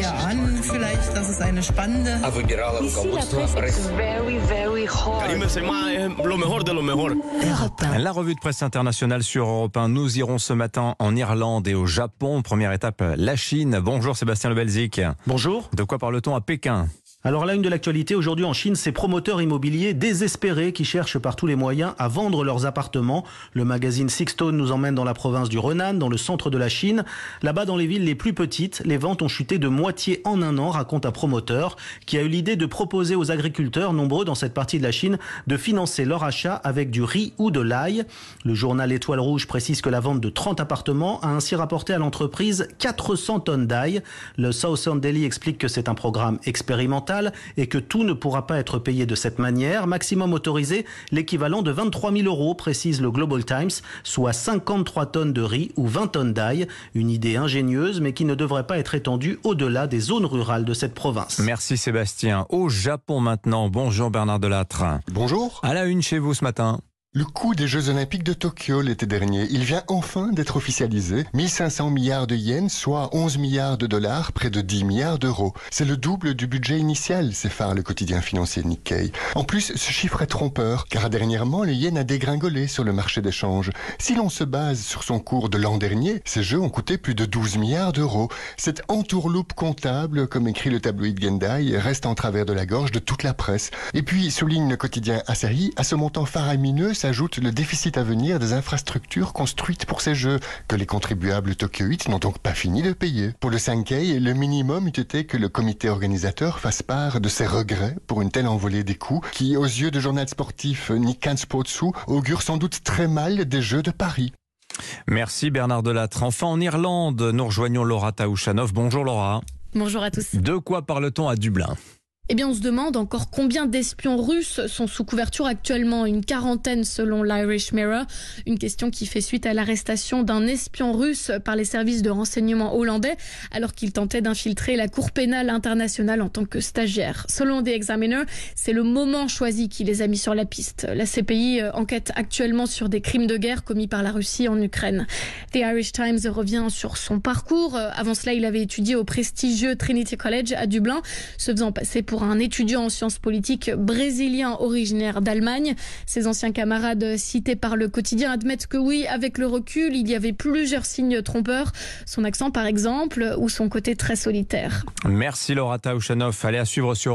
Ja, an vielleicht, dass es eine spannende very, very hard. La revue de presse internationale sur Europe 1. Nous irons ce matin en Irlande et au Japon. Première étape, la Chine. Bonjour Sébastien Le Belzic. Bonjour. De quoi parle-t-on à Pékin? Alors la une de l'actualité aujourd'hui en Chine, ces promoteurs immobiliers désespérés qui cherchent par tous les moyens à vendre leurs appartements. Le magazine Sixstone nous emmène dans la province du Renan, dans le centre de la Chine. Là-bas, dans les villes les plus petites, les ventes ont chuté de moitié en un an, raconte un promoteur qui a eu l'idée de proposer aux agriculteurs, nombreux dans cette partie de la Chine, de financer leur achat avec du riz ou de l'ail. Le journal Étoile Rouge précise que la vente de 30 appartements a ainsi rapporté à l'entreprise 400 tonnes d'ail. Le Southern Daily explique que c'est un programme expérimental et que tout ne pourra pas être payé de cette manière. Maximum autorisé, l'équivalent de 23 000 euros, précise le Global Times, soit 53 tonnes de riz ou 20 tonnes d'ail. Une idée ingénieuse, mais qui ne devrait pas être étendue au-delà des zones rurales de cette province. Merci Sébastien. Au Japon maintenant. Bonjour Bernard Delattre. Bonjour. À la une chez vous ce matin. Le coût des Jeux Olympiques de Tokyo l'été dernier, il vient enfin d'être officialisé. 1500 milliards de yens, soit 11 milliards de dollars, près de 10 milliards d'euros. C'est le double du budget initial, s'effare le quotidien financier Nikkei. En plus, ce chiffre est trompeur, car dernièrement, le yen a dégringolé sur le marché d'échange. Si l'on se base sur son cours de l'an dernier, ces Jeux ont coûté plus de 12 milliards d'euros. Cette entourloupe comptable, comme écrit le tabloïd Gendai, reste en travers de la gorge de toute la presse. Et puis, souligne le quotidien Asahi, à ce montant faramineux s'ajoute le déficit à venir des infrastructures construites pour ces jeux, que les contribuables tokyoïtes n'ont donc pas fini de payer. Pour le Sankei, le minimum eût été que le comité organisateur fasse part de ses regrets pour une telle envolée des coûts, qui, aux yeux de journal sportif Nikkan Sportsu, augure sans doute très mal des Jeux de Paris. Merci Bernard Delattre. Enfin en Irlande, nous rejoignons Laura Taouchanov. Bonjour Laura. Bonjour à tous. De quoi parle-t-on à Dublin? Eh bien, on se demande encore combien d'espions russes sont sous couverture actuellement. Une quarantaine selon l'Irish Mirror. Une question qui fait suite à l'arrestation d'un espion russe par les services de renseignement hollandais alors qu'il tentait d'infiltrer la Cour pénale internationale en tant que stagiaire. Selon The Examiner, c'est le moment choisi qui les a mis sur la piste. La CPI euh, enquête actuellement sur des crimes de guerre commis par la Russie en Ukraine. The Irish Times revient sur son parcours. Euh, avant cela, il avait étudié au prestigieux Trinity College à Dublin, se faisant passer pour un étudiant en sciences politiques brésilien originaire d'Allemagne. Ses anciens camarades cités par le quotidien admettent que oui, avec le recul, il y avait plusieurs signes trompeurs. Son accent, par exemple, ou son côté très solitaire. Merci Laura Taouchanov. Allez à suivre sur